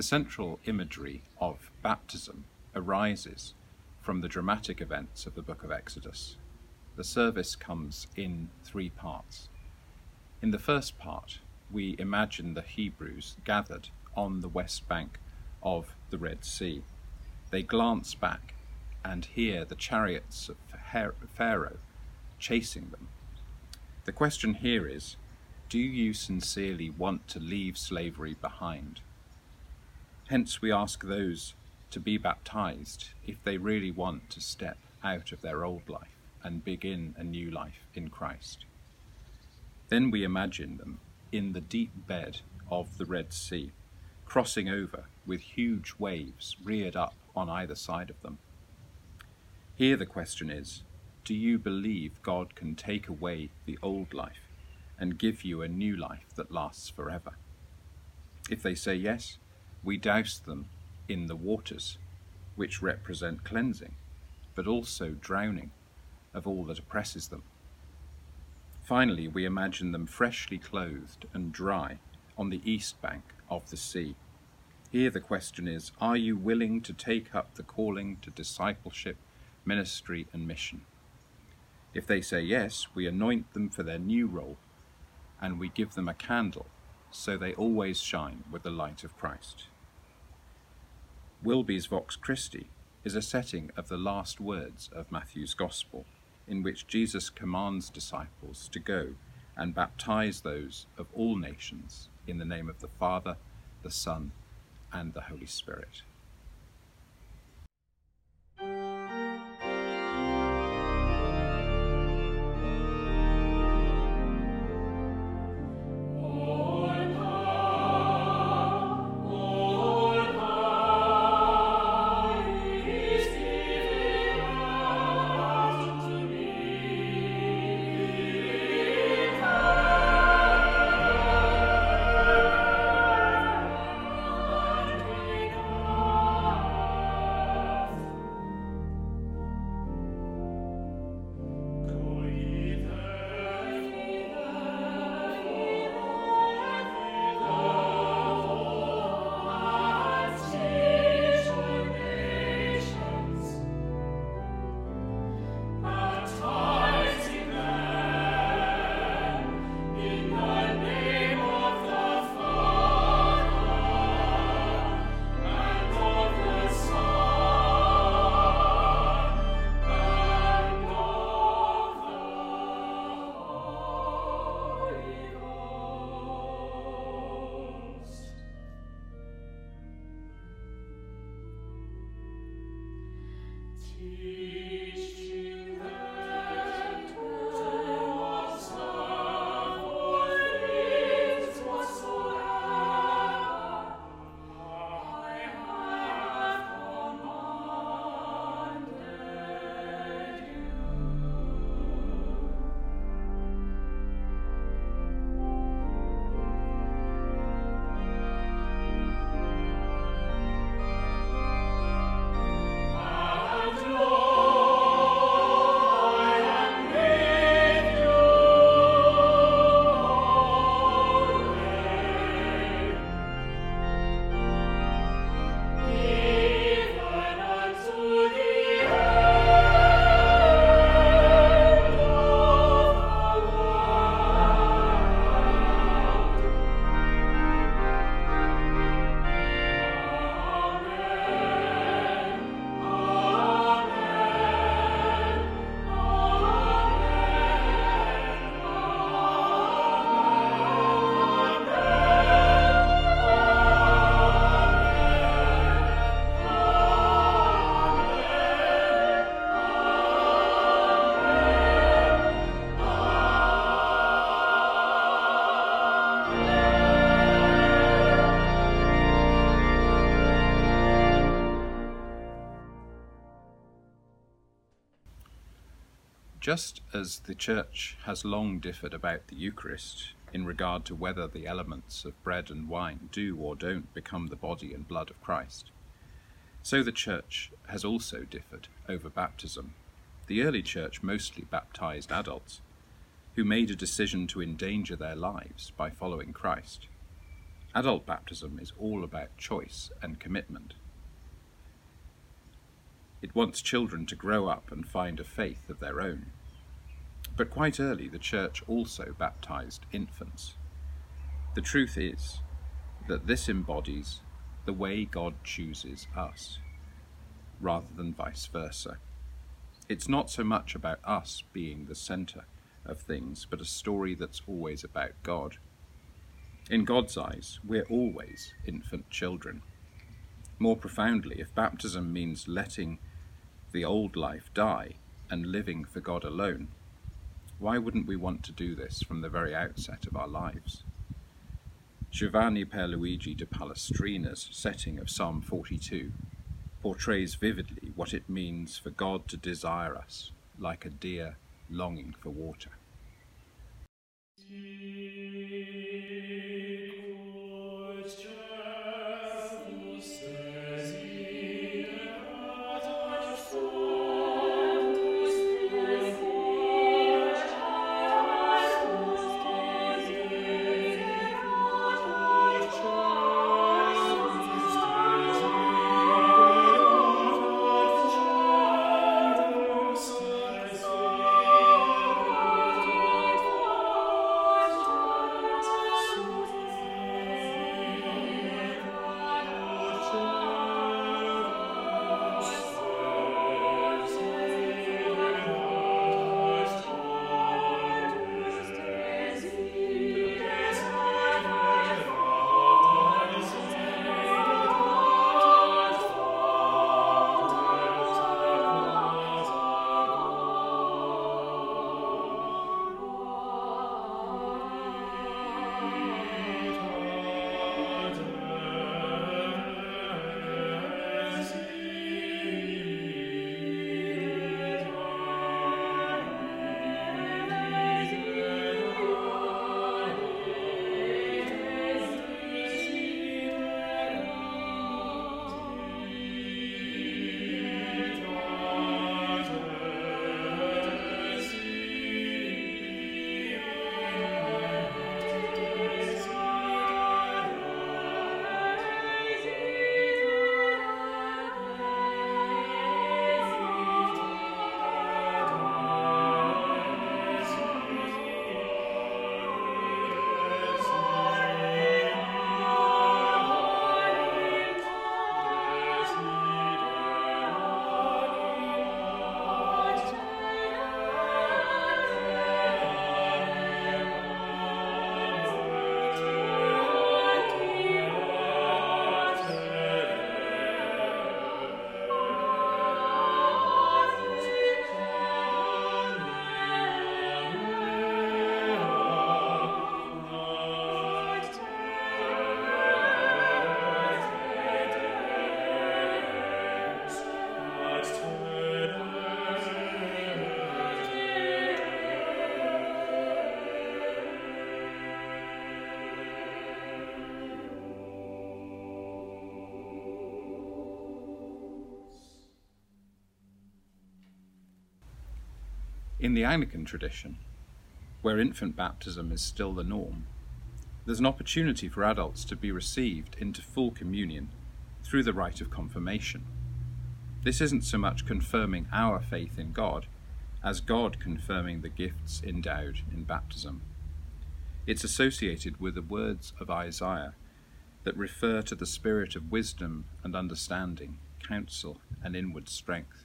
The central imagery of baptism arises from the dramatic events of the book of Exodus. The service comes in three parts. In the first part, we imagine the Hebrews gathered on the west bank of the Red Sea. They glance back and hear the chariots of Pharaoh chasing them. The question here is do you sincerely want to leave slavery behind? Hence, we ask those to be baptized if they really want to step out of their old life and begin a new life in Christ. Then we imagine them in the deep bed of the Red Sea, crossing over with huge waves reared up on either side of them. Here the question is do you believe God can take away the old life and give you a new life that lasts forever? If they say yes, we douse them in the waters, which represent cleansing, but also drowning of all that oppresses them. Finally, we imagine them freshly clothed and dry on the east bank of the sea. Here the question is Are you willing to take up the calling to discipleship, ministry, and mission? If they say yes, we anoint them for their new role and we give them a candle so they always shine with the light of Christ. Wilby's Vox Christi is a setting of the last words of Matthew's Gospel, in which Jesus commands disciples to go and baptize those of all nations in the name of the Father, the Son, and the Holy Spirit. see. Just as the Church has long differed about the Eucharist in regard to whether the elements of bread and wine do or don't become the body and blood of Christ, so the Church has also differed over baptism. The early Church mostly baptized adults who made a decision to endanger their lives by following Christ. Adult baptism is all about choice and commitment. It wants children to grow up and find a faith of their own. But quite early, the Church also baptized infants. The truth is that this embodies the way God chooses us, rather than vice versa. It's not so much about us being the centre of things, but a story that's always about God. In God's eyes, we're always infant children. More profoundly, if baptism means letting the old life die and living for God alone, why wouldn't we want to do this from the very outset of our lives? Giovanni Pierluigi da Palestrina's setting of Psalm 42 portrays vividly what it means for God to desire us like a deer longing for water. In the Anglican tradition, where infant baptism is still the norm, there's an opportunity for adults to be received into full communion through the rite of confirmation. This isn't so much confirming our faith in God as God confirming the gifts endowed in baptism. It's associated with the words of Isaiah that refer to the spirit of wisdom and understanding, counsel and inward strength,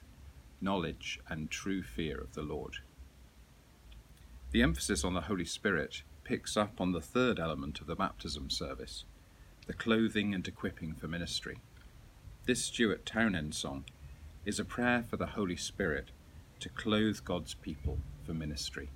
knowledge and true fear of the Lord. The emphasis on the Holy Spirit picks up on the third element of the baptism service the clothing and equipping for ministry. This Stuart Townend song is a prayer for the Holy Spirit to clothe God's people for ministry.